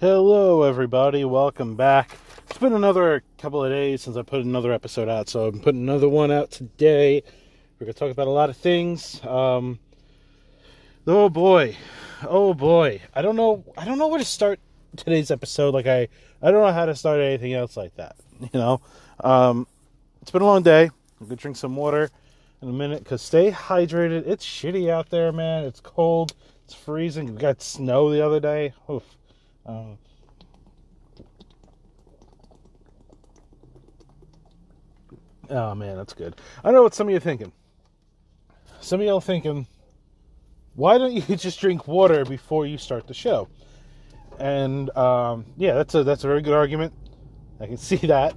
Hello, everybody. Welcome back. It's been another couple of days since I put another episode out, so I'm putting another one out today. We're going to talk about a lot of things. Um, oh boy, oh boy. I don't know. I don't know where to start today's episode. Like I, I don't know how to start anything else like that. You know, um, it's been a long day. I'm gonna drink some water in a minute because stay hydrated. It's shitty out there, man. It's cold. It's freezing. We got snow the other day. Oof. Um, oh man, that's good. I know what some of you are thinking. Some of y'all thinking, why don't you just drink water before you start the show? And um, yeah, that's a that's a very good argument. I can see that.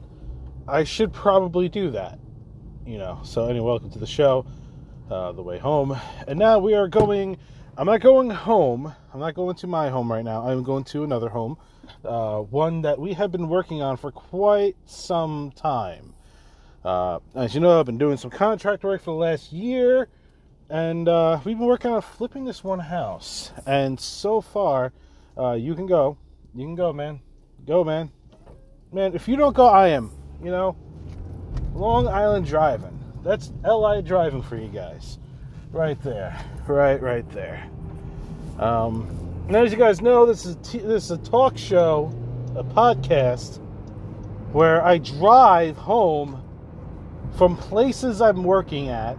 I should probably do that. You know. So anyway, welcome to the show. Uh, the way home, and now we are going. I'm not going home. I'm not going to my home right now. I'm going to another home, uh, one that we have been working on for quite some time. Uh, as you know, I've been doing some contract work for the last year, and uh, we've been working on flipping this one house. And so far, uh, you can go. You can go, man. Go, man. Man, if you don't go, I am. You know, Long Island driving. That's LI driving for you guys. Right there. Right, right there. Um, now, as you guys know, this is t- this is a talk show, a podcast, where I drive home from places I'm working at,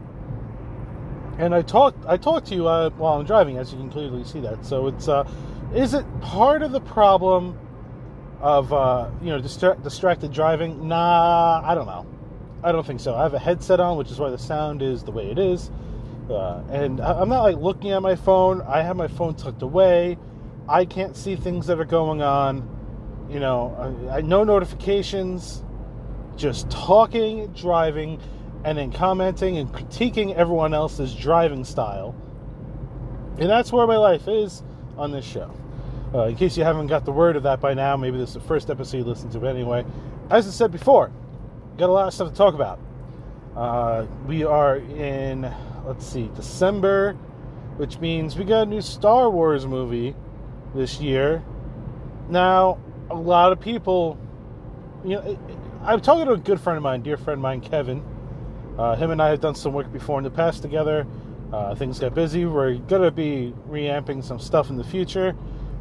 and I talk I talk to you uh, while I'm driving, as you can clearly see that. So it's uh, is it part of the problem of uh, you know distra- distracted driving? Nah, I don't know. I don't think so. I have a headset on, which is why the sound is the way it is. Uh, and I'm not like looking at my phone. I have my phone tucked away. I can't see things that are going on. You know, I, I no notifications. Just talking, driving, and then commenting and critiquing everyone else's driving style. And that's where my life is on this show. Uh, in case you haven't got the word of that by now, maybe this is the first episode you listen to But anyway. As I said before, got a lot of stuff to talk about. Uh, we are in, let's see, December, which means we got a new Star Wars movie this year. Now, a lot of people, you know, I'm talking to a good friend of mine, dear friend of mine, Kevin. Uh, him and I have done some work before in the past together. Uh, things got busy. We're gonna be reamping some stuff in the future,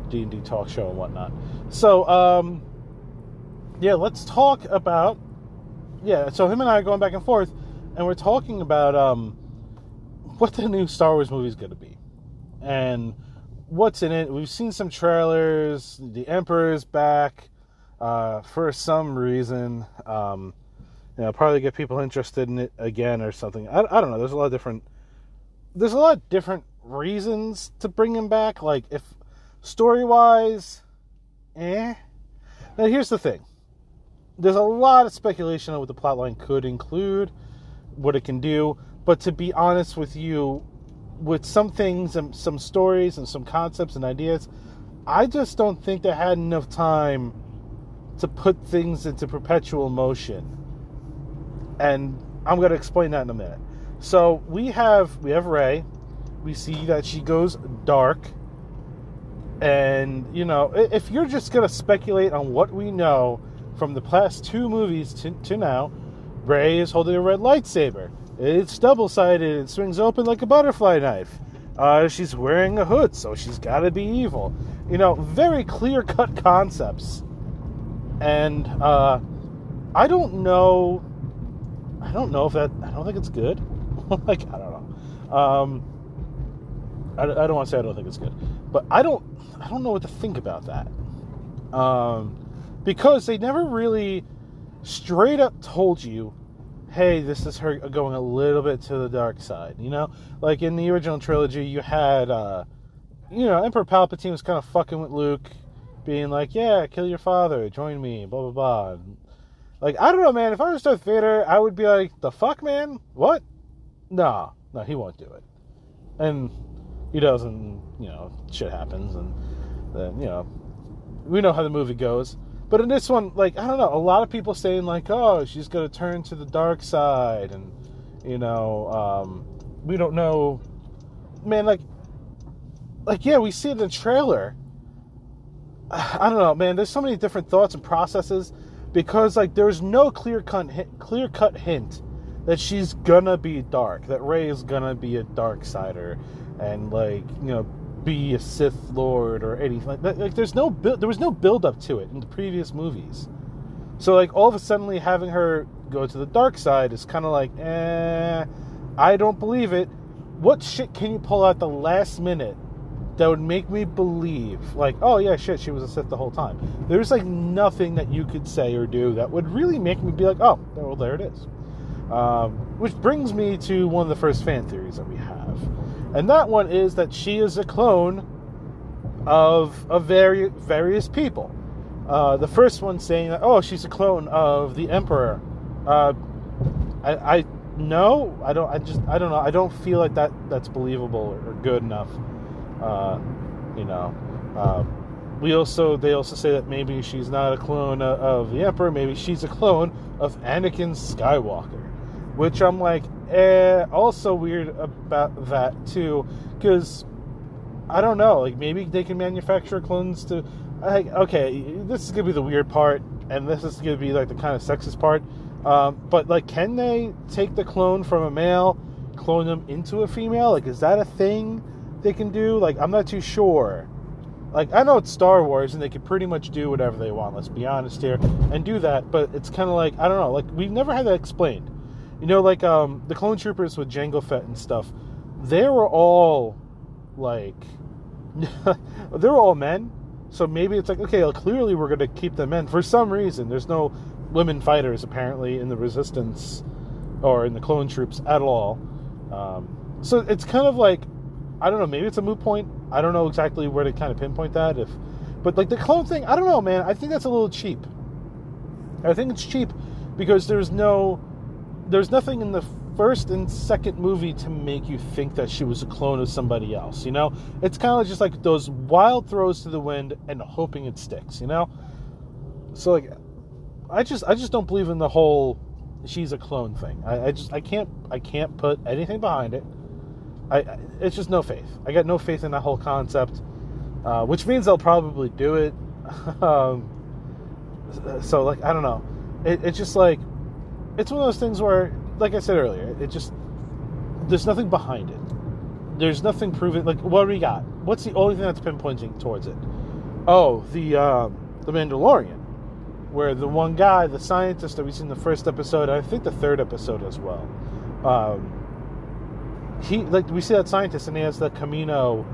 D and D talk show and whatnot. So, um, yeah, let's talk about yeah, so him and I are going back and forth, and we're talking about um, what the new Star Wars movie is going to be, and what's in it. We've seen some trailers. The Emperor's back uh, for some reason. Um, you know, probably get people interested in it again or something. I, I don't know. There's a lot of different. There's a lot of different reasons to bring him back. Like if story wise, eh. Now here's the thing there's a lot of speculation on what the plotline could include, what it can do. But to be honest with you, with some things and some stories and some concepts and ideas, I just don't think they had enough time to put things into perpetual motion. And I'm going to explain that in a minute. So we have we have Rey. We see that she goes dark. And you know, if you're just going to speculate on what we know from the past two movies to, to now, Rey is holding a red lightsaber. It's double sided, it swings open like a butterfly knife. Uh, she's wearing a hood, so she's got to be evil. You know, very clear cut concepts. And uh, I don't know. I don't know if that. I don't think it's good. like, I don't know. Um, I, I don't want to say I don't think it's good. But I don't. I don't know what to think about that. Um, because they never really straight up told you, hey, this is her going a little bit to the dark side. You know, like in the original trilogy, you had, uh, you know, Emperor Palpatine was kind of fucking with Luke, being like, yeah, kill your father, join me, blah blah blah. And, like I don't know, man. If I was Darth Vader, I would be like, the fuck, man, what? No, no, he won't do it, and he doesn't. You know, shit happens, and then you know, we know how the movie goes. But in this one, like I don't know, a lot of people saying like, "Oh, she's going to turn to the dark side," and you know, um, we don't know man, like, like yeah, we see it in the trailer. I don't know, man. There's so many different thoughts and processes because like there's no clear cut clear cut hint that she's gonna be dark, that Rey is gonna be a dark sider, and like you know be a Sith Lord or anything like that. Like there's no build, there was no build up to it in the previous movies. So like all of a sudden having her go to the dark side is kind of like, eh, I don't believe it. What shit can you pull out the last minute that would make me believe, like, oh yeah, shit, she was a Sith the whole time? There's like nothing that you could say or do that would really make me be like, oh, well, there it is. Um, which brings me to one of the first fan theories that we have, and that one is that she is a clone of of vari- various people. Uh, the first one saying that, oh, she's a clone of the Emperor. Uh, I, I no, I don't. I just I don't know. I don't feel like that that's believable or, good enough. Uh, you know. Um, we also they also say that maybe she's not a clone of the Emperor. Maybe she's a clone of Anakin Skywalker which I'm like, eh, also weird about that too, because I don't know, like maybe they can manufacture clones to, like, okay, this is gonna be the weird part, and this is gonna be like the kind of sexist part, um, but like, can they take the clone from a male, clone them into a female? Like, is that a thing they can do? Like, I'm not too sure. Like, I know it's Star Wars and they can pretty much do whatever they want, let's be honest here, and do that, but it's kind of like, I don't know, like, we've never had that explained you know, like um, the clone troopers with Jango Fett and stuff, they were all like, they were all men. So maybe it's like, okay, well, clearly we're going to keep them men. For some reason, there's no women fighters apparently in the resistance or in the clone troops at all. Um, so it's kind of like, I don't know, maybe it's a moot point. I don't know exactly where to kind of pinpoint that. If, but like the clone thing, I don't know, man. I think that's a little cheap. I think it's cheap because there's no there's nothing in the first and second movie to make you think that she was a clone of somebody else. You know, it's kind of just like those wild throws to the wind and hoping it sticks. You know, so like, I just I just don't believe in the whole she's a clone thing. I, I just I can't I can't put anything behind it. I it's just no faith. I got no faith in that whole concept, uh, which means they'll probably do it. um, so like I don't know. It, it's just like it's one of those things where, like I said earlier, it just there's nothing behind it. There's nothing proven. Like, what do we got? What's the only thing that's pinpointing towards it? Oh, the um, the Mandalorian, where the one guy, the scientist that we see in the first episode, I think the third episode as well. Um, he like we see that scientist and he has the Kamino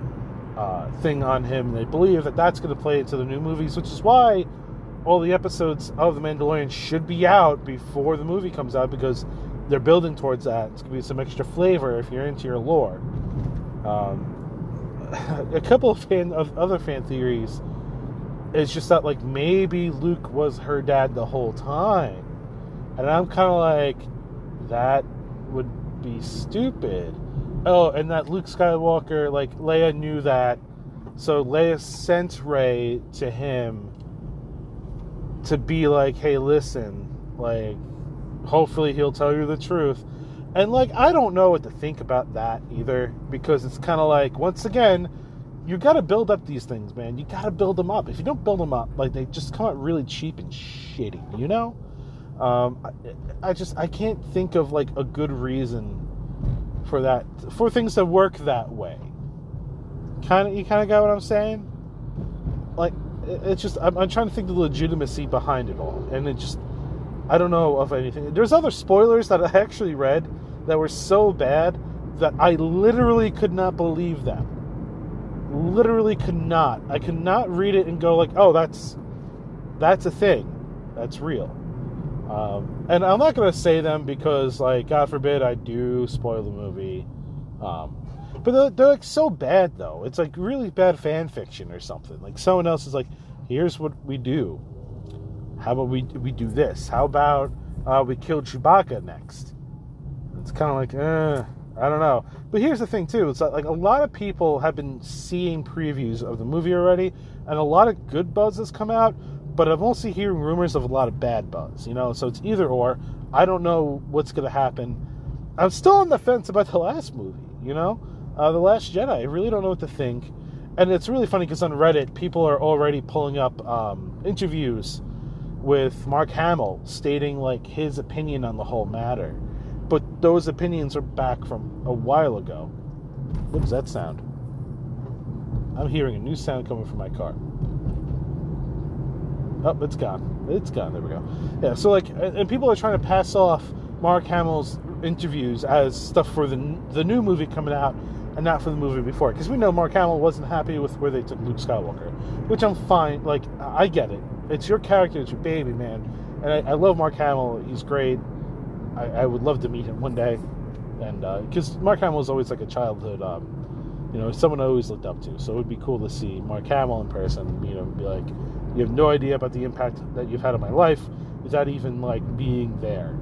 uh, thing on him. They believe that that's going to play into the new movies, which is why all the episodes of The Mandalorian should be out before the movie comes out because they're building towards that. It's gonna be some extra flavor if you're into your lore. Um, a couple of fan of other fan theories is just that like maybe Luke was her dad the whole time, and I'm kind of like that would be stupid. Oh, and that Luke Skywalker like Leia knew that, so Leia sent Rey to him to be like, hey, listen, like, hopefully he'll tell you the truth. And, like, I don't know what to think about that either, because it's kind of like, once again, you got to build up these things, man. You got to build them up. If you don't build them up, like, they just come out really cheap and shitty, you know? Um, I, I just, I can't think of, like, a good reason for that, for things to work that way. Kind of, you kind of got what I'm saying? Like, it's just I'm, I'm, trying to think the legitimacy behind it all, and it just I don't know of anything. There's other spoilers that I actually read that were so bad that I literally could not believe them. Literally could not. I could not read it and go like, oh, that's that's a thing, that's real. Um, and I'm not gonna say them because, like, God forbid I do spoil the movie. Um, but they're, they're, like so bad though. It's like really bad fan fiction or something. Like someone else is like, "Here's what we do. How about we we do this? How about uh, we kill Chewbacca next?" It's kind of like, eh, I don't know. But here's the thing too. It's like a lot of people have been seeing previews of the movie already, and a lot of good buzz has come out. But I'm also hearing rumors of a lot of bad buzz. You know, so it's either or. I don't know what's going to happen. I'm still on the fence about the last movie. You know uh, The Last Jedi. I really don't know what to think. And it's really funny because on Reddit, people are already pulling up um, interviews with Mark Hamill stating like his opinion on the whole matter. But those opinions are back from a while ago. What does that sound? I'm hearing a new sound coming from my car. Oh, it's gone. It's gone. There we go. Yeah, so like, and people are trying to pass off Mark Hamill's interviews as stuff for the the new movie coming out and not for the movie before. Because we know Mark Hamill wasn't happy with where they took Luke Skywalker, which I'm fine. Like, I get it. It's your character, it's your baby, man. And I, I love Mark Hamill. He's great. I, I, would love to meet him one day. And because uh, Mark Hamill is always like a childhood, um, you know, someone I always looked up to. So it would be cool to see Mark Hamill in person, you know, be like, you have no idea about the impact that you've had on my life without even like being there.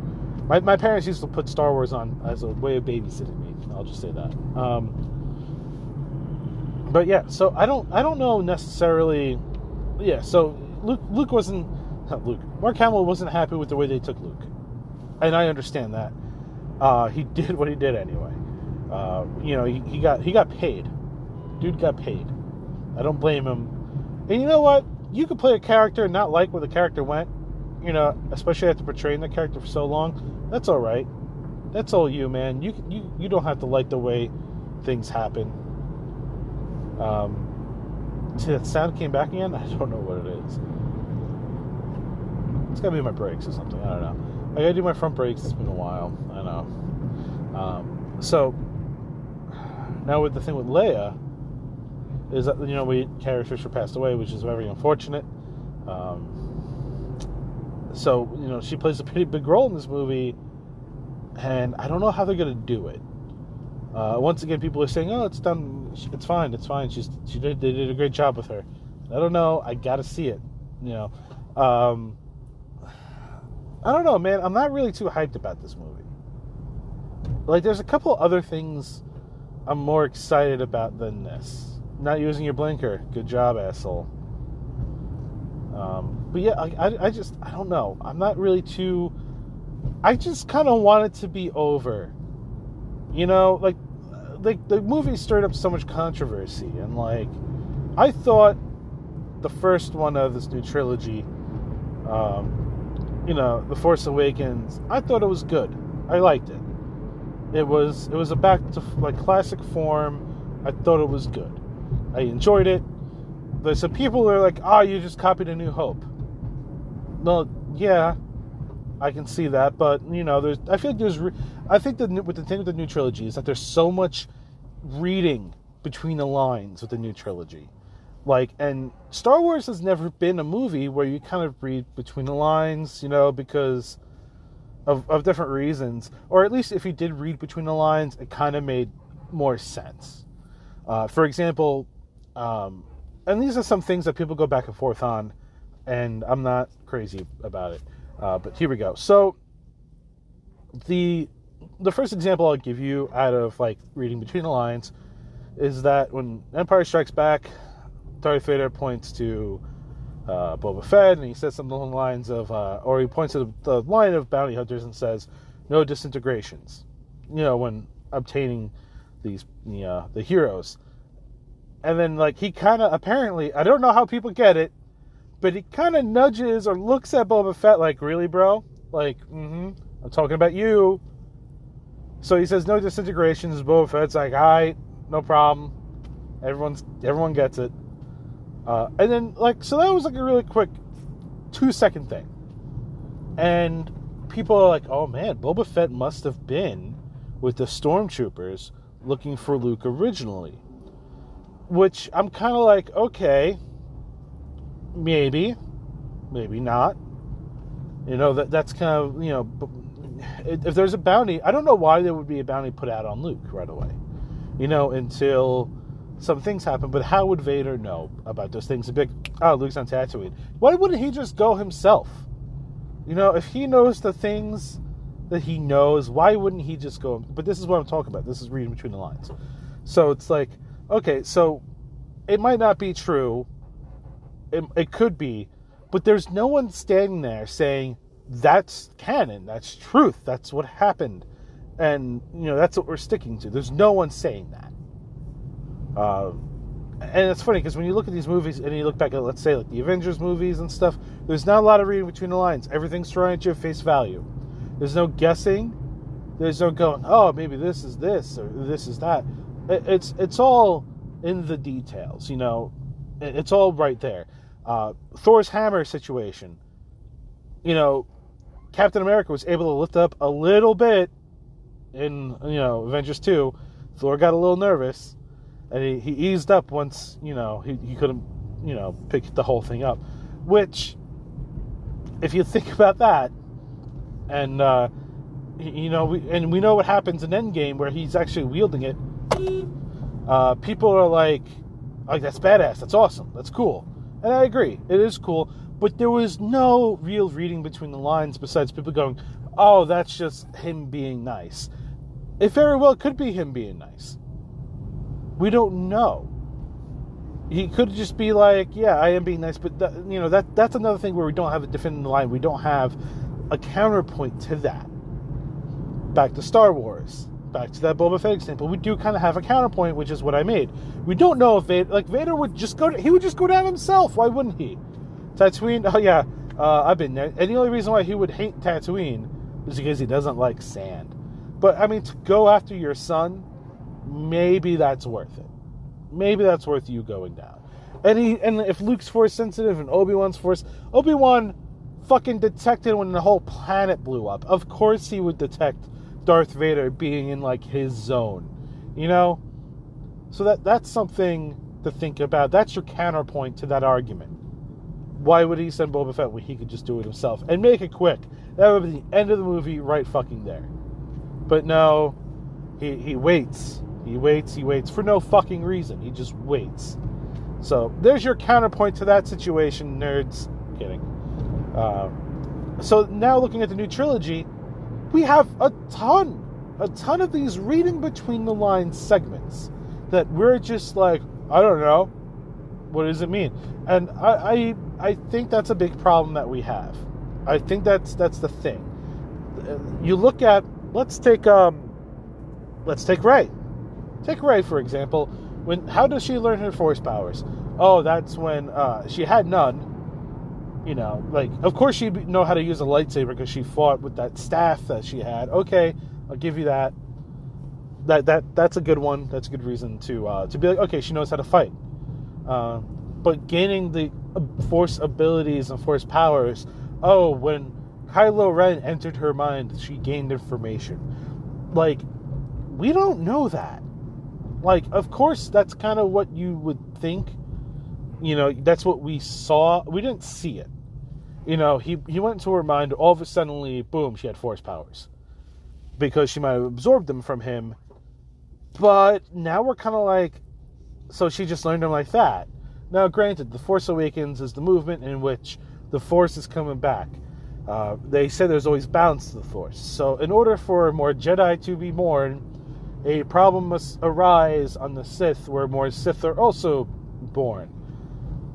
My, my parents used to put Star Wars on as a way of babysitting me. I'll just say that. Um, but yeah, so I don't I don't know necessarily. Yeah, so Luke Luke wasn't Luke Mark Hamill wasn't happy with the way they took Luke, and I understand that. Uh, he did what he did anyway. Uh, you know, he, he got he got paid. Dude got paid. I don't blame him. And you know what? You could play a character and not like where the character went you know, especially after portraying the character for so long, that's all right. That's all you, man. You you you don't have to like the way things happen. Um, see that sound came back again. I don't know what it is. It's gotta be my brakes or something. I don't know. I gotta do my front brakes. It's been a while. I know. Um, so now with the thing with Leia is that you know we Carrie Fisher passed away, which is very unfortunate. Um, so you know she plays a pretty big role in this movie, and I don't know how they're gonna do it. Uh, once again, people are saying, "Oh, it's done. It's fine. It's fine. She's she did they did a great job with her." I don't know. I gotta see it. You know, um, I don't know, man. I'm not really too hyped about this movie. Like, there's a couple other things I'm more excited about than this. Not using your blinker. Good job, asshole. Um, but yeah, I, I, just I don't know. I'm not really too. I just kind of want it to be over. You know, like like the movie stirred up so much controversy, and like I thought the first one of this new trilogy, um, you know, The Force Awakens, I thought it was good. I liked it. It was it was a back to like classic form. I thought it was good. I enjoyed it there's some people are like, "Oh, you just copied A New Hope." Well, yeah, I can see that, but you know, there's. I feel like there's. I think that with the thing with the new trilogy is that there's so much reading between the lines with the new trilogy. Like, and Star Wars has never been a movie where you kind of read between the lines, you know, because of, of different reasons. Or at least if you did read between the lines, it kind of made more sense. Uh, for example, um, and these are some things that people go back and forth on, and I'm not crazy about it. Uh, but here we go. So the the first example I'll give you out of like reading between the lines is that when Empire Strikes Back, Darth Vader points to uh, Boba Fett and he says something along the lines of, uh, or he points to the, line of bounty hunters and says, "No disintegrations." You know, when obtaining these the, uh, the heroes and then like he kind of apparently I don't know how people get it, but he kind of nudges or looks at Boba Fett like, "Really, bro? Like, mm-hmm. I'm talking about you." So he says no disintegrations. Boba Fett's like, "All right, no problem. Everyone's everyone gets it." Uh, and then like so that was like a really quick two second thing, and people are like, "Oh man, Boba Fett must have been with the stormtroopers looking for Luke originally." which I'm kind of like, okay, maybe, maybe not. You know that that's kind of you know, if there's a bounty, I don't know why there would be a bounty put out on Luke right away. You know, until some things happen. But how would Vader know about those things? A big, oh, Luke's on Tatooine. Why wouldn't he just go himself? You know, if he knows the things that he knows, why wouldn't he just go? But this is what I'm talking about. This is reading between the lines. So it's like okay, so it might not be true. It, it could be, but there's no one standing there saying that's canon, that's truth, that's what happened, and you know that's what we're sticking to. There's no one saying that. Uh, and it's funny because when you look at these movies and you look back at, let's say, like the Avengers movies and stuff, there's not a lot of reading between the lines. Everything's thrown at you at face value. There's no guessing. There's no going, oh, maybe this is this or this is that. It's it's all in the details, you know. It's all right there. Uh, Thor's hammer situation. You know, Captain America was able to lift up a little bit in you know Avengers two. Thor got a little nervous, and he, he eased up once you know he, he couldn't you know pick the whole thing up. Which, if you think about that, and uh, you know, we, and we know what happens in Endgame where he's actually wielding it. Uh, people are like, like that's badass, that's awesome, that's cool, and I agree, it is cool. But there was no real reading between the lines besides people going, "Oh, that's just him being nice." It very well could be him being nice. We don't know. He could just be like, "Yeah, I am being nice," but that, you know that that's another thing where we don't have a definitive line. We don't have a counterpoint to that. Back to Star Wars, back to that Boba Fett example, we do kind of have a counterpoint, which is what I made. We don't know if Vader, like Vader would just go, to, he would just go down himself. Why wouldn't he? Tatooine, oh yeah, uh, I've been there. And the only reason why he would hate Tatooine is because he doesn't like sand. But I mean, to go after your son, maybe that's worth it. Maybe that's worth you going down. And he, and if Luke's force sensitive and Obi Wan's force, Obi Wan fucking detected when the whole planet blew up. Of course he would detect Darth Vader being in like his zone. You know? So that that's something to think about. That's your counterpoint to that argument. Why would he send Boba Fett when he could just do it himself and make it quick? That would be the end of the movie right fucking there. But no, he he waits. He waits, he waits for no fucking reason. He just waits. So there's your counterpoint to that situation, nerds. Kidding. Uh, so now looking at the new trilogy, we have a ton, a ton of these reading between the lines segments that we're just like, I don't know, what does it mean? And I, I, I think that's a big problem that we have. I think that's that's the thing. You look at, let's take um, let's take Rey. Take Rey for example. When how does she learn her force powers? Oh, that's when uh, she had none you know, like of course she know how to use a lightsaber because she fought with that staff that she had. Okay, I'll give you that. That that that's a good one. That's a good reason to uh, to be like, okay, she knows how to fight. Uh, but gaining the force abilities and force powers. Oh, when Kylo Ren entered her mind, she gained information. Like, we don't know that. Like, of course, that's kind of what you would think. You know, that's what we saw. We didn't see it you know, he, he went into her mind, all of a suddenly, boom, she had force powers. Because she might have absorbed them from him. But now we're kind of like, so she just learned them like that. Now, granted, The Force Awakens is the movement in which the Force is coming back. Uh, they say there's always balance to the Force. So, in order for more Jedi to be born, a problem must arise on the Sith where more Sith are also born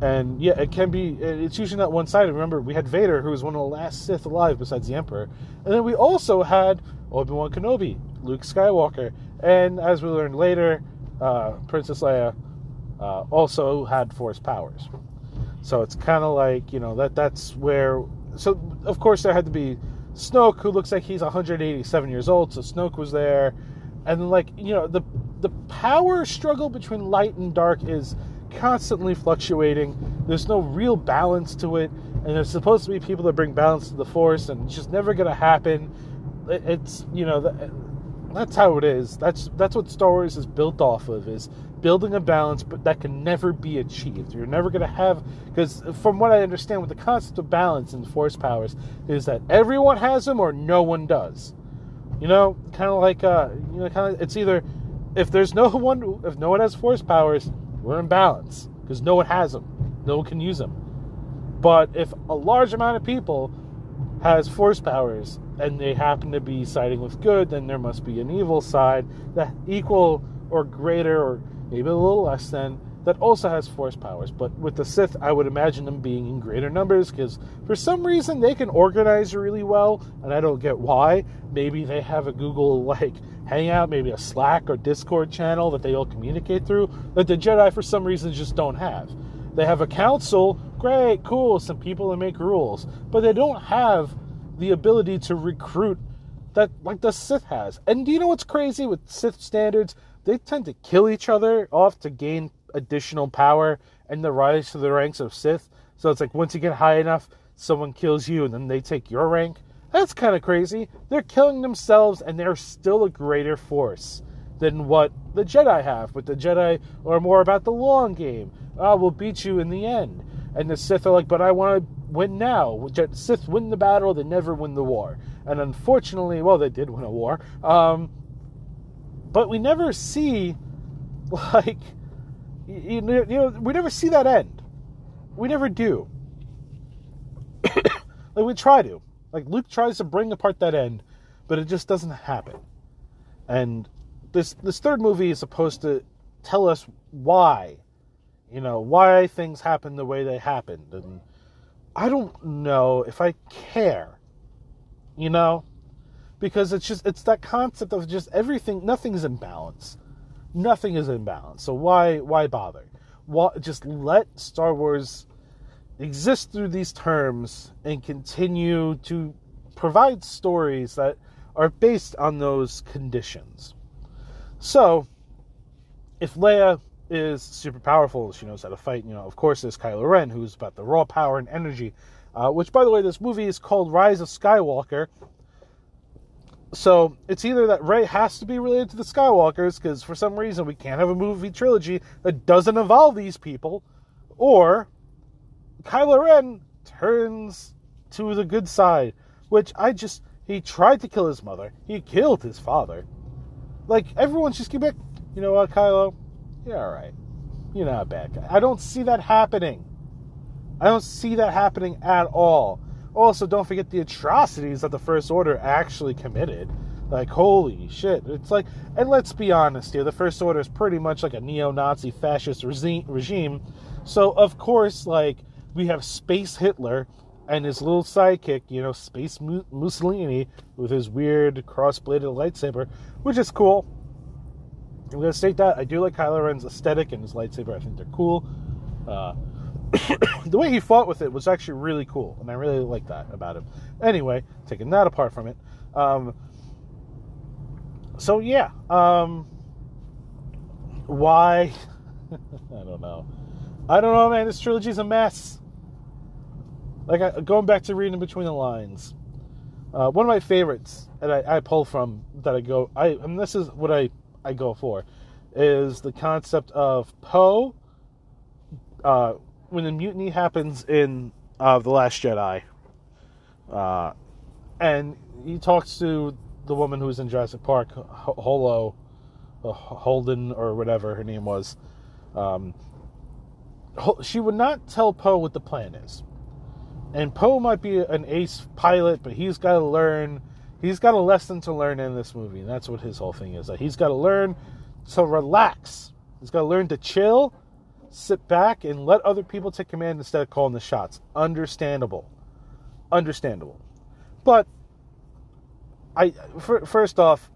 and yeah, it can be. It's usually not one sided. Remember, we had Vader, who was one of the last Sith alive besides the Emperor, and then we also had Obi Wan Kenobi, Luke Skywalker, and as we learned later, uh, Princess Leia uh, also had Force powers. So it's kind of like you know that that's where. So of course there had to be Snoke, who looks like he's 187 years old. So Snoke was there, and like you know the the power struggle between light and dark is constantly fluctuating. There's no real balance to it, and there's supposed to be people that bring balance to the force, and it's just never going to happen. It's you know that's how it is. That's that's what Star Wars is built off of is building a balance, but that can never be achieved. You're never going to have because from what I understand, with the concept of balance in force powers is that everyone has them or no one does. You know, kind of like uh, you know, kind of it's either if there's no one if no one has force powers we're in balance because no one has them, no one can use them. But if a large amount of people has force powers and they happen to be siding with good, then there must be an evil side that equal or greater or maybe a little less than that also has force powers. But with the Sith, I would imagine them being in greater numbers because for some reason they can organize really well, and I don't get why. Maybe they have a Google like Hangout, maybe a Slack or Discord channel that they all communicate through that the Jedi for some reason just don't have. They have a council, great, cool, some people that make rules, but they don't have the ability to recruit that like the Sith has. And do you know what's crazy with Sith standards? They tend to kill each other off to gain additional power and the rise to the ranks of Sith. So it's like once you get high enough, someone kills you and then they take your rank. That's kind of crazy. They're killing themselves and they're still a greater force than what the Jedi have. But the Jedi are more about the long game. Ah, oh, we'll beat you in the end. And the Sith are like, but I want to win now. Sith win the battle, they never win the war. And unfortunately, well, they did win a war. Um, but we never see, like, you, you know, we never see that end. We never do. like we try to. Like Luke tries to bring apart that end, but it just doesn't happen. And this this third movie is supposed to tell us why, you know, why things happen the way they happened, and I don't know if I care, you know, because it's just it's that concept of just everything, nothing's in balance, nothing is in balance. So why why bother? Why, just let Star Wars exist through these terms and continue to provide stories that are based on those conditions. So, if Leia is super powerful, she knows how to fight, you know, of course, there's Kylo Ren, who's about the raw power and energy, uh, which, by the way, this movie is called Rise of Skywalker. So, it's either that Rey has to be related to the Skywalkers, because for some reason we can't have a movie trilogy that doesn't involve these people, or Kylo Ren turns to the good side, which I just he tried to kill his mother, he killed his father. Like everyone just keep it, you know what, Kylo? You're all right. You're not a bad guy. I don't see that happening. I don't see that happening at all. Also, don't forget the atrocities that the First Order actually committed. Like, holy shit. It's like, and let's be honest here, the First Order is pretty much like a neo Nazi fascist regime. So, of course, like, we have Space Hitler and his little sidekick, you know, Space Mussolini with his weird cross-bladed lightsaber, which is cool. I'm gonna state that I do like Kylo Ren's aesthetic and his lightsaber. I think they're cool. Uh, the way he fought with it was actually really cool, and I really like that about him. Anyway, taking that apart from it, um, so yeah, um, why? I don't know. I don't know, man. This trilogy's a mess like I, going back to reading between the lines. Uh, one of my favorites that I, I, pull from that I go I and this is what I I go for is the concept of Poe uh, when the mutiny happens in uh, the Last Jedi, uh, and he talks to the woman who's in Jurassic Park, Holo, uh, Holden or whatever her name was. Um, she would not tell Poe what the plan is and Poe might be an ace pilot, but he's got to learn. He's got a lesson to learn in this movie, and that's what his whole thing is. He's got to learn to relax. He's got to learn to chill, sit back, and let other people take command instead of calling the shots. Understandable, understandable. But I first off,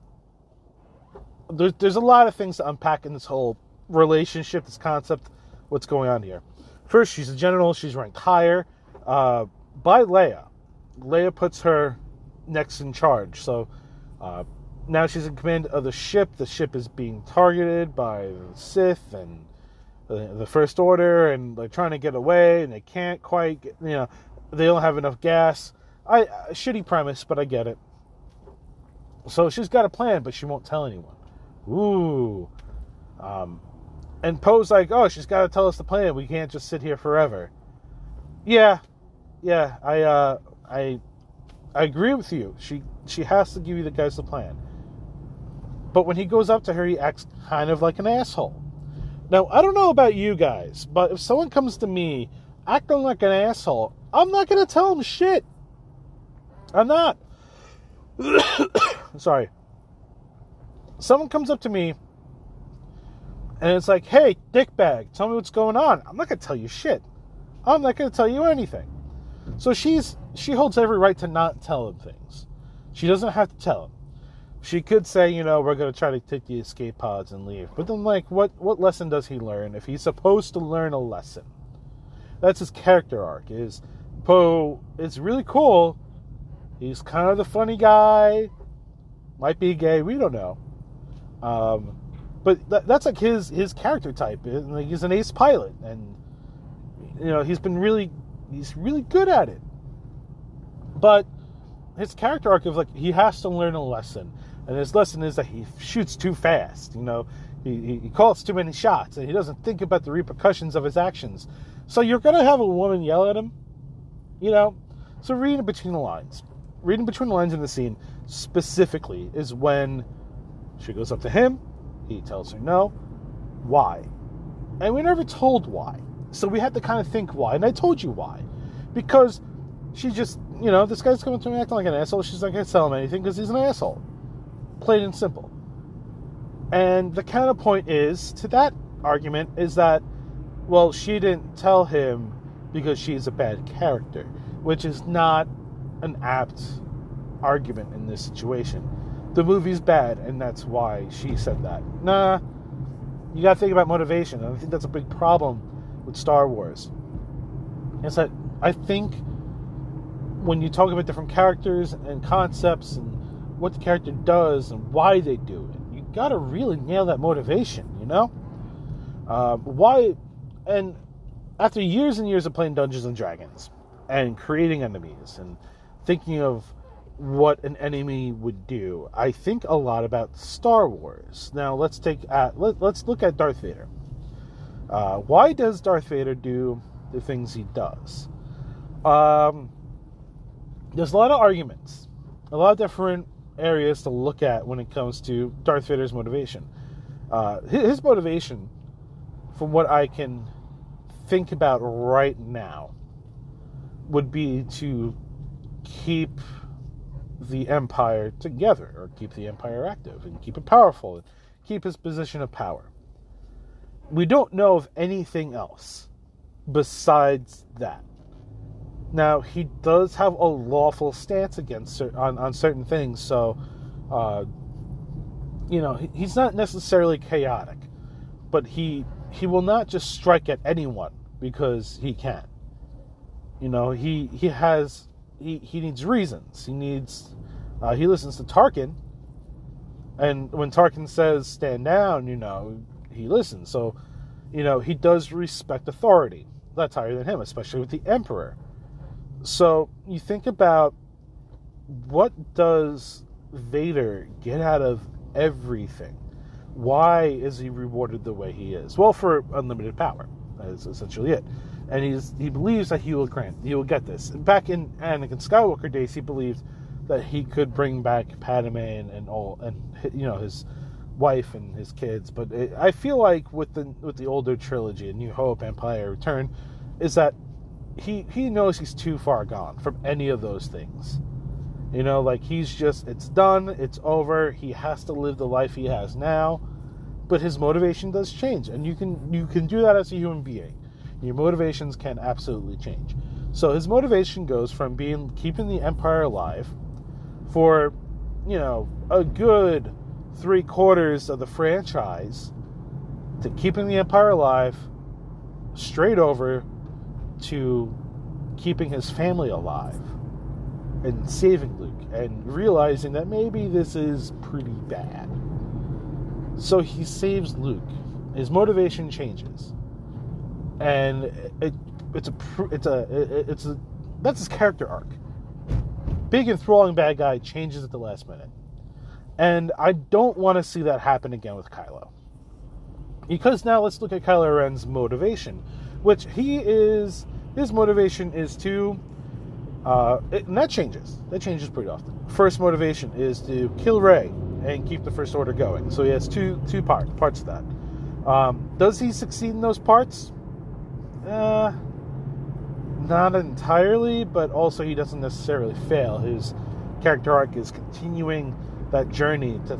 there's there's a lot of things to unpack in this whole relationship, this concept, what's going on here. First, she's a general. She's ranked higher uh, by Leia. Leia puts her next in charge. So uh, now she's in command of the ship. The ship is being targeted by the Sith and the, First Order, and they're trying to get away, and they can't quite. Get, you know, they don't have enough gas. I shitty premise, but I get it. So she's got a plan, but she won't tell anyone. Ooh. Um, and Poe's like, oh, she's got to tell us the plan. We can't just sit here forever. Yeah, yeah, I uh, I I agree with you. She she has to give you the guys the plan. But when he goes up to her, he acts kind of like an asshole. Now, I don't know about you guys, but if someone comes to me acting like an asshole, I'm not going to tell them shit. I'm not. Sorry. Someone comes up to me And it's like, hey, dickbag, tell me what's going on. I'm not gonna tell you shit. I'm not gonna tell you anything. So she's she holds every right to not tell him things. She doesn't have to tell him. She could say, you know, we're gonna try to take the escape pods and leave. But then like what what lesson does he learn if he's supposed to learn a lesson? That's his character arc, is Poe is really cool. He's kind of the funny guy. Might be gay, we don't know. Um, but that, that's like his his character type. Like he's an ace pilot, and you know he's been really he's really good at it. But his character arc of like he has to learn a lesson, and his lesson is that he shoots too fast. You know, he, he calls too many shots, and he doesn't think about the repercussions of his actions. So you're gonna have a woman yell at him, you know. So reading between the lines, reading between the lines in the scene specifically is when she goes up to him, he tells her no. Why? And we're never told why. So we had to kind of think why. And I told you why. Because she just, you know, this guy's coming to me acting like an asshole. She's not going to tell him anything because he's an asshole. Plain and simple. And the counterpoint is to that argument is that, well, she didn't tell him because she's a bad character, which is not an apt argument in this situation. The movie's bad, and that's why she said that. Nah, you gotta think about motivation, and I think that's a big problem with Star Wars. Is that I think when you talk about different characters and concepts and what the character does and why they do it, you gotta really nail that motivation, you know? Uh, why, and after years and years of playing Dungeons and Dragons and creating enemies and thinking of what an enemy would do, I think a lot about Star Wars. Now let's take at, let, us look at Darth Vader. Uh, why does Darth Vader do the things he does? Um, there's a lot of arguments, a lot of different areas to look at when it comes to Darth Vader's motivation. Uh, his motivation, from what I can think about right now, would be to keep the empire together, or keep the empire active, and keep it powerful, and keep his position of power. We don't know of anything else besides that. Now he does have a lawful stance against on on certain things, so uh, you know he, he's not necessarily chaotic, but he he will not just strike at anyone because he can. You know he he has he, he needs reasons. He needs uh, he listens to Tarkin, and when Tarkin says stand down, you know he listens. So you know he does respect authority. That's higher than him, especially with the Emperor. So you think about what does Vader get out of everything? Why is he rewarded the way he is? Well, for unlimited power. That's essentially it and he's he believes that he will grant he will get this. Back in Anakin Skywalker days, he believed that he could bring back Padme and, and all and you know his wife and his kids. But it, I feel like with the with the older trilogy, New Hope, Empire, Return, is that he he knows he's too far gone from any of those things. You know, like he's just it's done, it's over. He has to live the life he has now. But his motivation does change, and you can you can do that as a human being your motivations can absolutely change. So his motivation goes from being keeping the empire alive for, you know, a good three quarters of the franchise to keeping the empire alive straight over to keeping his family alive and saving Luke and realizing that maybe this is pretty bad. So he saves Luke. His motivation changes and it, it's a it's a it's a that's his character arc. Big enthralling bad guy changes at the last minute, and I don't want to see that happen again with Kylo. Because now let's look at Kylo Ren's motivation, which he is his motivation is to, uh, it, and that changes. That changes pretty often. First motivation is to kill Rey and keep the First Order going. So he has two two part, parts of that. Um, does he succeed in those parts? Uh, not entirely, but also he doesn't necessarily fail. His character arc is continuing that journey to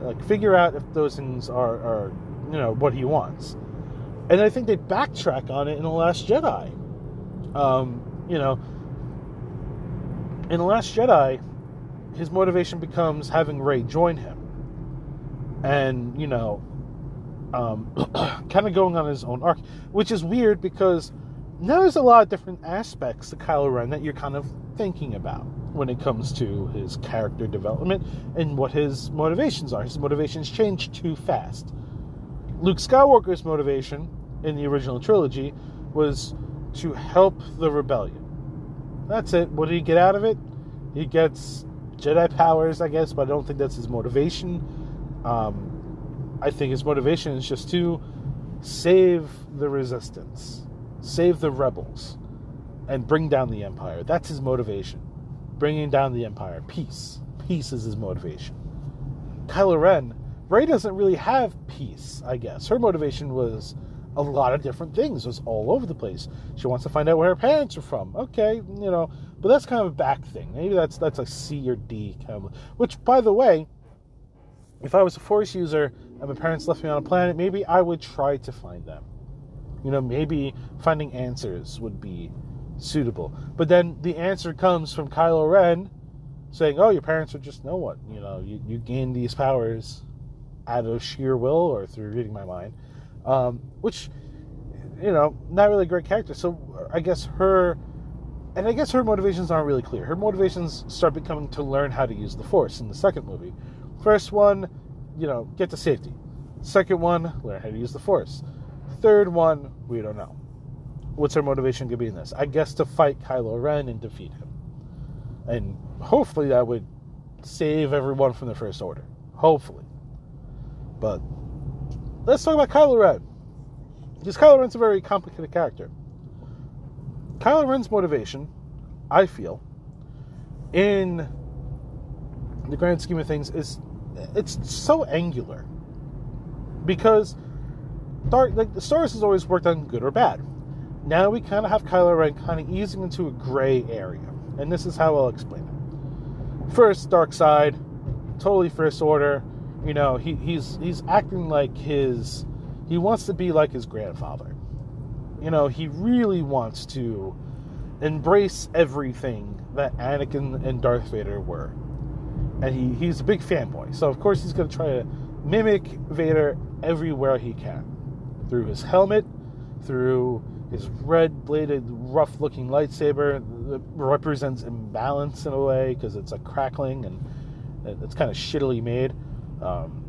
like figure out if those things are, are you know, what he wants. And I think they backtrack on it in The Last Jedi. Um, you know, in The Last Jedi, his motivation becomes having Rey join him. And, you know, um, kind of going on his own arc, which is weird because now there's a lot of different aspects to Kylo Ren that you're kind of thinking about when it comes to his character development and what his motivations are. His motivations change too fast. Luke Skywalker's motivation in the original trilogy was to help the rebellion. That's it. What did he get out of it? He gets Jedi powers, I guess, but I don't think that's his motivation. Um, I think his motivation is just to save the resistance, save the rebels, and bring down the Empire. That's his motivation. Bringing down the Empire. Peace. Peace is his motivation. Kylo Ren, Rey doesn't really have peace, I guess. Her motivation was a lot of different things. It was all over the place. She wants to find out where her parents are from. Okay, you know, but that's kind of a back thing. Maybe that's that's a C or D kind of. Which, by the way, if I was a Force user and my parents left me on a planet, maybe I would try to find them. You know, maybe finding answers would be suitable. But then the answer comes from Kylo Ren saying, "Oh, your parents are just no one. You know, you you gain these powers out of sheer will or through reading my mind." Um, which, you know, not really a great character. So I guess her, and I guess her motivations aren't really clear. Her motivations start becoming to learn how to use the Force in the second movie. First one, you know, get to safety. Second one, learn how to use the Force. Third one, we don't know. What's her motivation going to be in this? I guess to fight Kylo Ren and defeat him. And hopefully that would save everyone from the First Order. Hopefully. But let's talk about Kylo Ren. Because Kylo Ren's a very complicated character. Kylo Ren's motivation, I feel, in the grand scheme of things, is it's so angular. Because Dark, like the Wars has always worked on good or bad. Now we kind of have Kylo Ren kind of easing into a gray area, and this is how I'll explain it. First, dark side, totally first order, you know, he, he's he's acting like his he wants to be like his grandfather. You know, he really wants to embrace everything that Anakin and Darth Vader were. And he, he's a big fanboy. So of course he's gonna try to mimic Vader everywhere he can. Through his helmet, through his red bladed, rough looking lightsaber that represents imbalance in a way because it's a crackling and it's kind of shittily made. Um,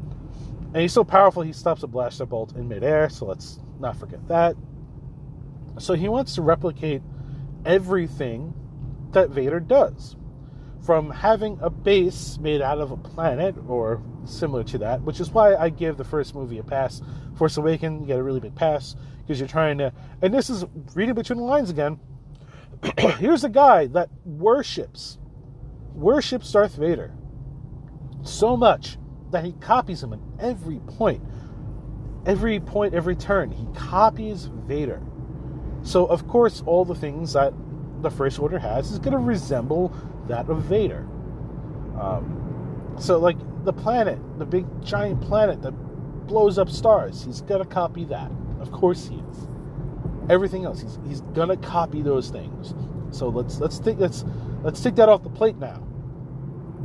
and he's so powerful, he stops a blaster bolt in midair, so let's not forget that. So he wants to replicate everything that Vader does. From having a base made out of a planet or similar to that, which is why I give the first movie a pass. Force Awakens, you get a really big pass because you're trying to. And this is reading between the lines again. Here's a guy that worships, worships Darth Vader so much that he copies him at every point. Every point, every turn, he copies Vader. So, of course, all the things that the First Order has is going to resemble that of Vader. Um, so, like the planet, the big giant planet that blows up stars, he's going to copy that. Of course, he is. Everything else, he's, he's going to copy those things. So let's let's think let's let's take that off the plate now.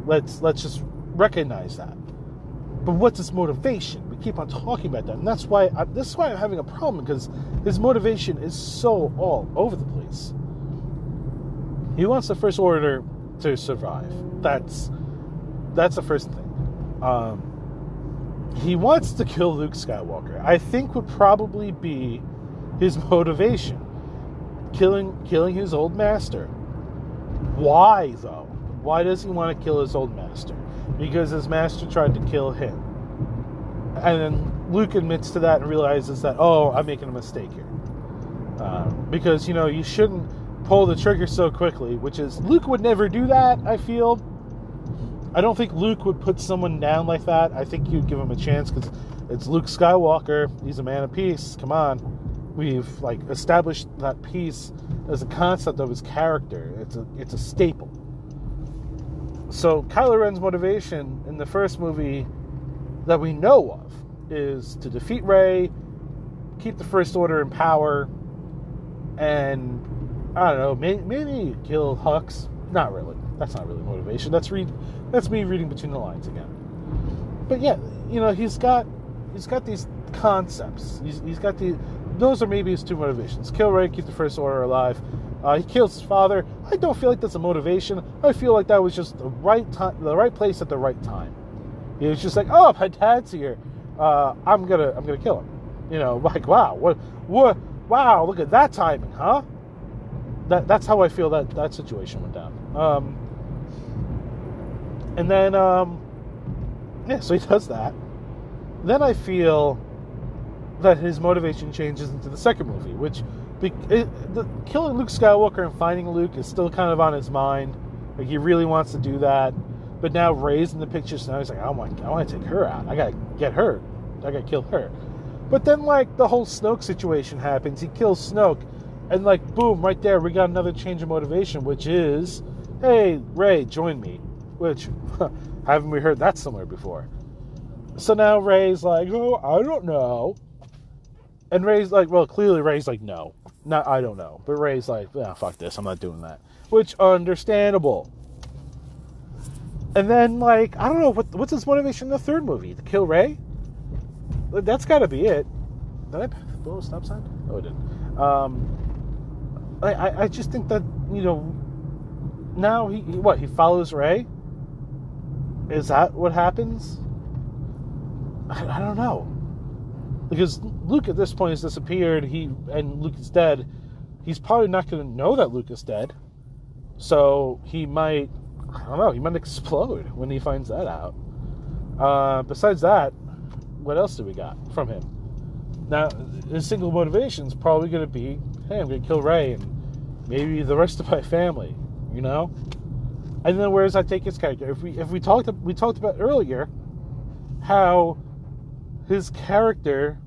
Let's let's just recognize that. But what's his motivation? We keep on talking about that, and that's why I, this is why I'm having a problem because his motivation is so all over the place. He wants the First Order to survive. That's that's the first thing. Um, he wants to kill Luke Skywalker. I think would probably be his motivation. Killing killing his old master. Why though? Why does he want to kill his old master? Because his master tried to kill him. And then Luke admits to that and realizes that, oh, I'm making a mistake here. Uh, because, you know, you shouldn't pull the trigger so quickly, which is, Luke would never do that, I feel. I don't think Luke would put someone down like that. I think you'd give him a chance because it's Luke Skywalker. He's a man of peace. Come on. We've like established that peace as a concept of his character. It's a it's a staple so Kylo Ren's motivation in the first movie that we know of is to defeat Rey, keep the First Order in power, and I don't know, maybe, maybe kill Hux. Not really. That's not really motivation. That's read. That's me reading between the lines again. But yeah, you know, he's got he's got these concepts. He's, he's got the those are maybe his two motivations: kill Rey, keep the First Order alive. Uh, he kills his father. I don't feel like that's a motivation. I feel like that was just the right time, the right place at the right time. He was just like, "Oh, my dad's here. Uh, I'm gonna, I'm gonna kill him." You know, like, wow, what, what, wow, look at that timing, huh? That, that's how I feel that that situation went down. Um, and then, um, yeah, so he does that. Then I feel that his motivation changes into the second movie, which it, the, killing Luke Skywalker and finding Luke is still kind of on his mind. Like he really wants to do that, but now Rey's in the picture, so now he's like, I want, I want to take her out. I gotta get her. I gotta kill her. But then, like the whole Snoke situation happens. He kills Snoke, and like, boom, right there, we got another change of motivation, which is, hey, Rey, join me. Which haven't we heard that somewhere before? So now Rey's like, oh, I don't know. And Rey's like, well, clearly Rey's like, no, not I don't know. But Rey's like, yeah, fuck this, I'm not doing that. Which understandable. And then like, I don't know what what's his motivation in the third movie? To kill Rey. That's got to be it. Did I blow a stop sign? No, I didn't. Um, I, I just think that you know now he, he what he follows Rey. Is that what happens? I, I don't know because Luke at this point has disappeared. He and Luke is dead. He's probably not going to know that Luke is dead, so he might. I don't know. He might explode when he finds that out. Uh, besides that, what else do we got from him? Now, his single motivation is probably going to be, "Hey, I'm going to kill Rey and maybe the rest of my family." You know. And then where does that take his character? If we if we talked we talked about earlier how his character,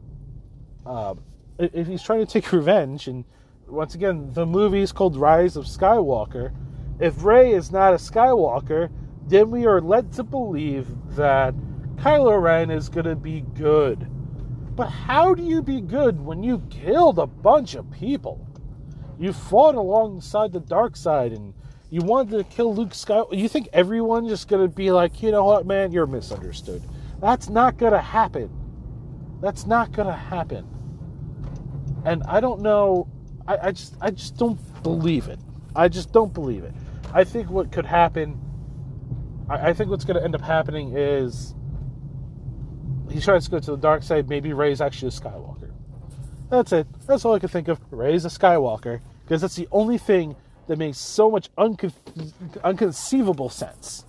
uh, if he's trying to take revenge, and once again, the movie is called Rise of Skywalker. If Rey is not a Skywalker, then we are led to believe that Kylo Ren is going to be good. But how do you be good when you killed a bunch of people? You fought alongside the dark side and you wanted to kill Luke Skywalker. You think everyone's just going to be like, you know what, man, you're misunderstood. That's not going to happen. That's not going to happen. And I don't know. I, I just I just don't believe it. I just don't believe it. I think what could happen. I, I think what's going to end up happening is he tries to go to the dark side. Maybe Rey's actually a Skywalker. That's it. That's all I can think of. Rey's a Skywalker because that's the only thing that makes so much unco- unconceivable sense.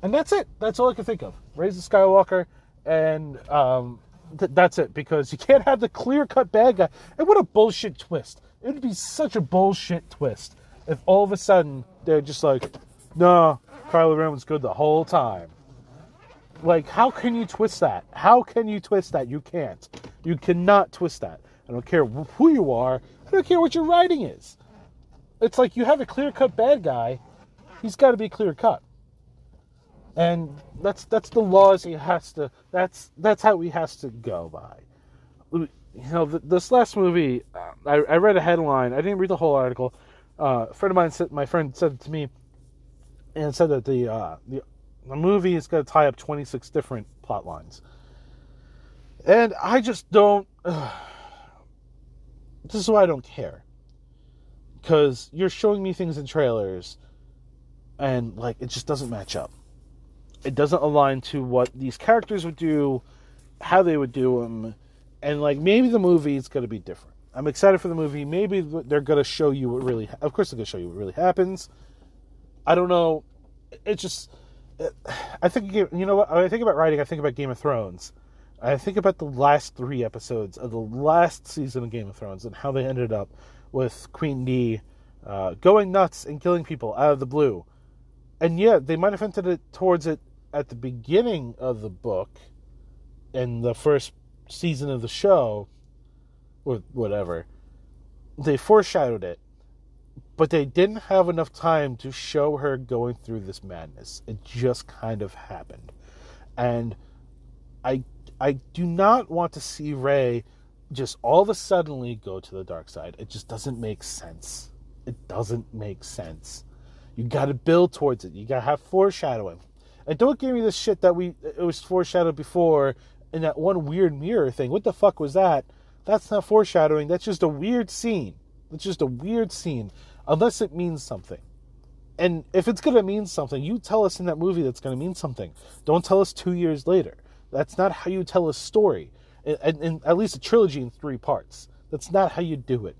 And that's it. That's all I can think of. Rey's a Skywalker, and um, th- that's it because you can't have the clear cut bad guy. And what a bullshit twist! It would be such a bullshit twist if all of a sudden they're just like, "No, Kylo Ren was good the whole time." Like, how can you twist that? How can you twist that? You can't. You cannot twist that. I don't care who you are. I don't care what your writing is. It's like you have a clear cut bad guy. He's got to be clear cut and that's that's the laws he has to. That's that's how he has to go by. You know, this last movie, uh, I, I read a headline. I didn't read the whole article. Uh, a friend of mine said, my friend said it to me, and said that the uh, the the movie is going to tie up 26 different plot lines. And I just don't. Uh, this is why I don't care. Because you're showing me things in trailers, and like it just doesn't match up it doesn't align to what these characters would do, how they would do them, and like maybe the movie is going to be different. I'm excited for the movie. Maybe they're going to show you what really. Of course, they're going to show you what really happens. I don't know. It's just. I think you know what. I think about writing, I think about Game of Thrones. I think about the last three episodes of the last season of Game of Thrones and how they ended up with Queen Bee uh, going nuts and killing people out of the blue and yeah, they might have hinted it towards it at the beginning of the book in the first season of the show or whatever. They foreshadowed it, but they didn't have enough time to show her going through this madness. It just kind of happened. And I I do not want to see Rey just all of a suddenly go to the dark side. It just doesn't make sense. It doesn't make sense. You got to build towards it. You got to have foreshadowing. And don't give me this shit that we it was foreshadowed before in that one weird mirror thing. What the fuck was that? That's not foreshadowing. That's just a weird scene. That's just a weird scene, unless it means something. And if it's going to mean something, you tell us in that movie that's going to mean something. Don't tell us two years later. That's not how you tell a story. And, and at least a trilogy in three parts. That's not how you do it.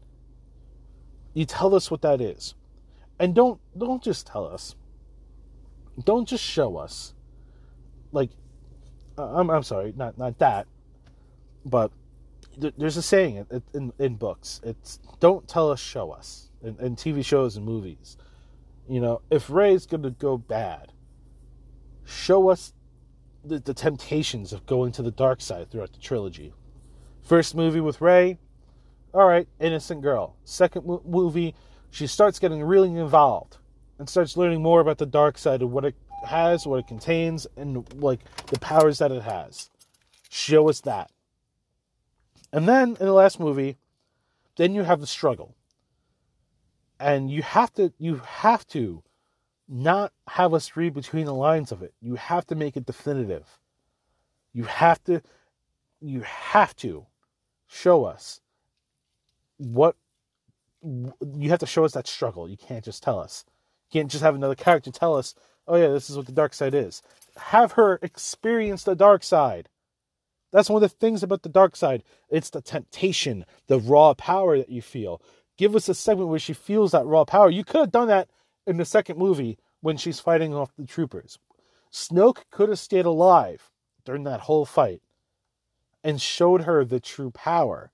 You tell us what that is. And don't don't just tell us. Don't just show us. Like I'm I'm sorry, not not that. But there's a saying in, in, books. It's don't tell us, show us. In, in TV shows and movies. You know, if Rey's going to go bad, show us the, the temptations of going to the dark side throughout the trilogy. First movie with Rey, all right, innocent girl. Second mo- movie, she starts getting really involved and starts learning more about the dark side of what it has, what it contains, and like the powers that it has. Show us that. And then in the last movie, then you have the struggle. And you have to you have to not have us read between the lines of it. You have to make it definitive. You have to you have to show us what you have to show us that struggle. You can't just tell us. Can't just have another character tell us, "Oh yeah, this is what the dark side is." Have her experience the dark side. That's one of the things about the dark side. It's the temptation, the raw power that you feel. Give us a segment where she feels that raw power. You could have done that in the second movie when she's fighting off the troopers. Snoke could have stayed alive during that whole fight and showed her the true power.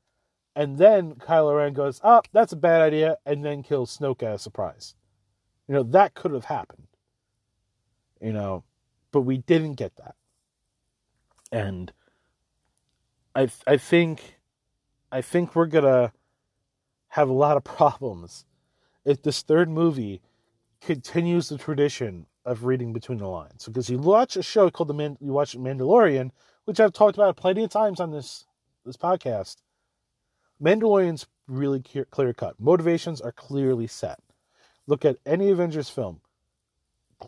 And then Kylo Ren goes, Oh, that's a bad idea, and then kills Snoke as a surprise. You know, that could have happened. You know, but we didn't get that. And I I think I think we're gonna have a lot of problems if this third movie continues the tradition of reading between the lines. Because you watch a show called the Man, you watch Mandalorian, which I've talked about plenty of times on this this podcast. Mandalorian's really clear cut. Motivations are clearly set. Look at any Avengers film.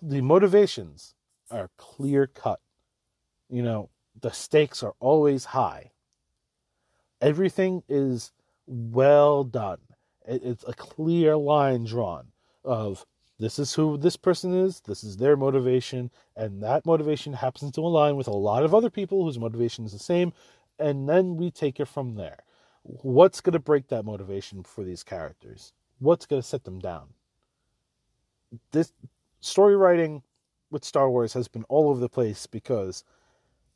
The motivations are clear cut. You know, the stakes are always high. Everything is well done. It's a clear line drawn of this is who this person is, this is their motivation, and that motivation happens to align with a lot of other people whose motivation is the same, and then we take it from there. What's going to break that motivation for these characters? What's going to set them down? This story writing with Star Wars has been all over the place because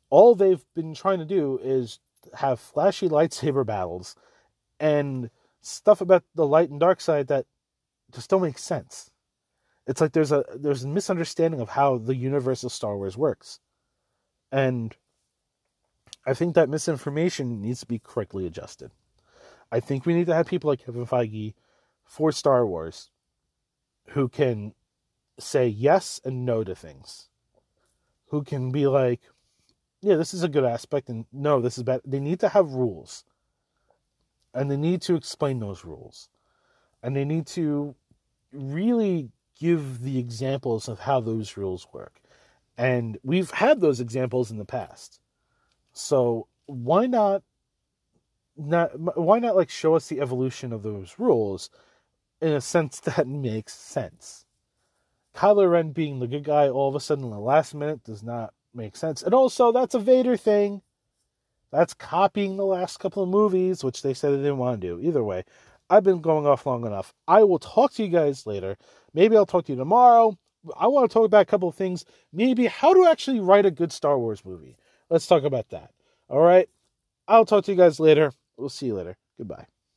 all they've been trying to do is have flashy lightsaber battles and stuff about the light and dark side that just don't make sense it's like there's a there's a misunderstanding of how the universe of Star Wars works. And I think that misinformation needs to be correctly adjusted. I think we need to have people like Kevin Feige for Star Wars who can say yes and no to things. Who can be like, yeah, this is a good aspect, and no, this is bad. They need to have rules. And they need to explain those rules. And they need to really give the examples of how those rules work. And we've had those examples in the past. So why not not why not like show us the evolution of those rules in a sense that makes sense? Kylo Ren being the good guy all of a sudden in the last minute does not make sense. And also that's a Vader thing. That's copying the last couple of movies, which they said they didn't want to do. Either way, I've been going off long enough. I will talk to you guys later. Maybe I'll talk to you tomorrow. I want to talk about a couple of things. Maybe how to actually write a good Star Wars movie. Let's talk about that. All right. I'll talk to you guys later. We'll see you later. Goodbye.